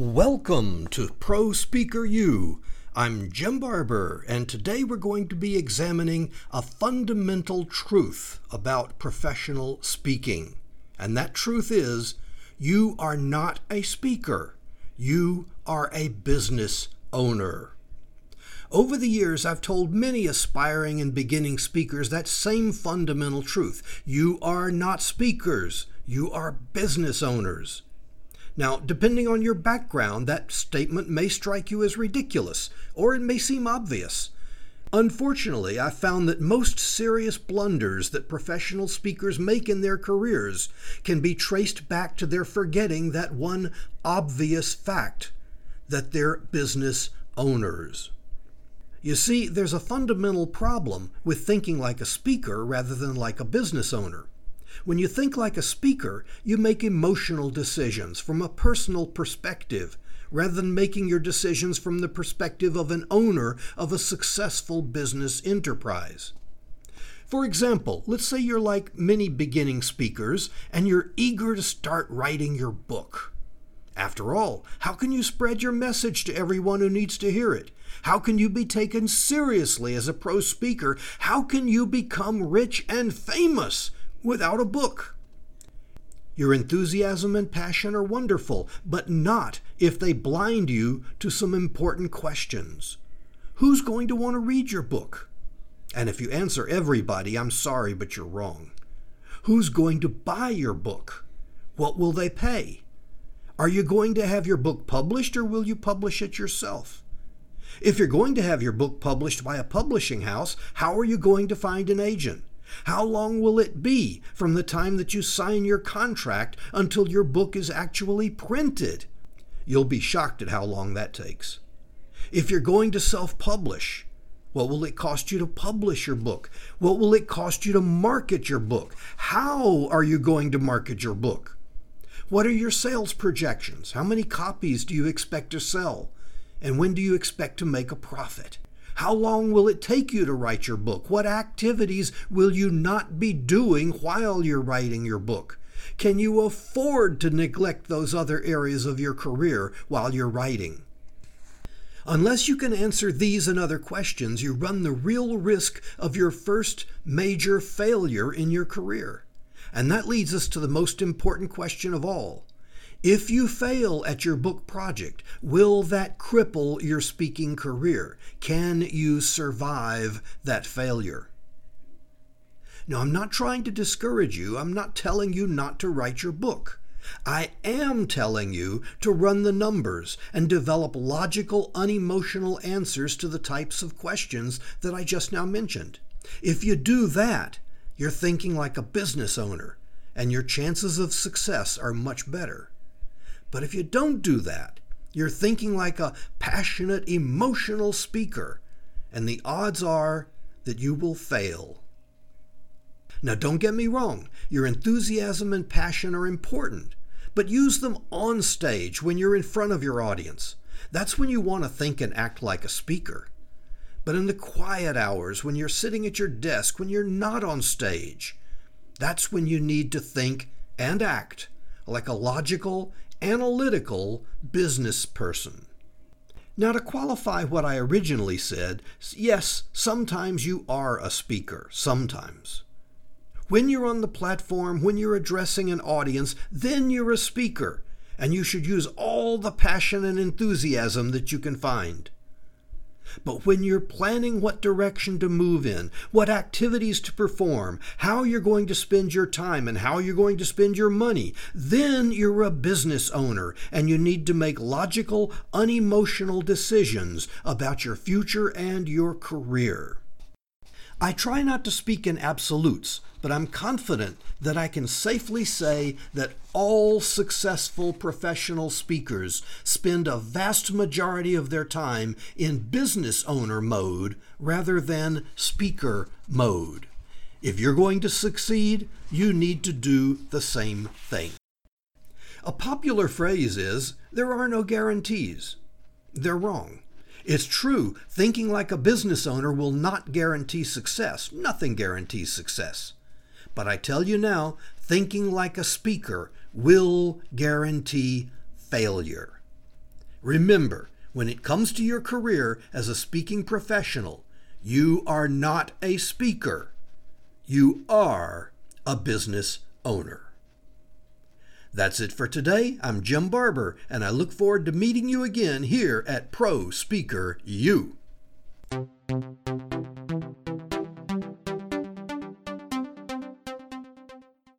Welcome to Pro Speaker U. I'm Jim Barber, and today we're going to be examining a fundamental truth about professional speaking. And that truth is you are not a speaker, you are a business owner. Over the years, I've told many aspiring and beginning speakers that same fundamental truth. You are not speakers, you are business owners. Now, depending on your background, that statement may strike you as ridiculous, or it may seem obvious. Unfortunately, I found that most serious blunders that professional speakers make in their careers can be traced back to their forgetting that one obvious fact that they're business owners. You see, there's a fundamental problem with thinking like a speaker rather than like a business owner. When you think like a speaker, you make emotional decisions from a personal perspective rather than making your decisions from the perspective of an owner of a successful business enterprise. For example, let's say you're like many beginning speakers and you're eager to start writing your book. After all, how can you spread your message to everyone who needs to hear it? How can you be taken seriously as a pro speaker? How can you become rich and famous without a book. Your enthusiasm and passion are wonderful, but not if they blind you to some important questions. Who's going to want to read your book? And if you answer everybody, I'm sorry, but you're wrong. Who's going to buy your book? What will they pay? Are you going to have your book published or will you publish it yourself? If you're going to have your book published by a publishing house, how are you going to find an agent? How long will it be from the time that you sign your contract until your book is actually printed? You'll be shocked at how long that takes. If you're going to self publish, what will it cost you to publish your book? What will it cost you to market your book? How are you going to market your book? What are your sales projections? How many copies do you expect to sell? And when do you expect to make a profit? How long will it take you to write your book? What activities will you not be doing while you're writing your book? Can you afford to neglect those other areas of your career while you're writing? Unless you can answer these and other questions, you run the real risk of your first major failure in your career. And that leads us to the most important question of all if you fail at your book project, will that cripple your speaking career? Can you survive that failure? Now, I'm not trying to discourage you. I'm not telling you not to write your book. I am telling you to run the numbers and develop logical, unemotional answers to the types of questions that I just now mentioned. If you do that, you're thinking like a business owner, and your chances of success are much better. But if you don't do that, you're thinking like a passionate, emotional speaker, and the odds are that you will fail. Now, don't get me wrong, your enthusiasm and passion are important, but use them on stage when you're in front of your audience. That's when you want to think and act like a speaker. But in the quiet hours, when you're sitting at your desk, when you're not on stage, that's when you need to think and act like a logical analytical business person. Now, to qualify what I originally said, yes, sometimes you are a speaker, sometimes. When you're on the platform, when you're addressing an audience, then you're a speaker, and you should use all the passion and enthusiasm that you can find. But when you're planning what direction to move in, what activities to perform, how you're going to spend your time, and how you're going to spend your money, then you're a business owner and you need to make logical, unemotional decisions about your future and your career. I try not to speak in absolutes, but I'm confident that I can safely say that all successful professional speakers spend a vast majority of their time in business owner mode rather than speaker mode. If you're going to succeed, you need to do the same thing. A popular phrase is there are no guarantees. They're wrong. It's true, thinking like a business owner will not guarantee success. Nothing guarantees success. But I tell you now, thinking like a speaker will guarantee failure. Remember, when it comes to your career as a speaking professional, you are not a speaker. You are a business owner. That's it for today. I'm Jim Barber, and I look forward to meeting you again here at Pro Speaker U.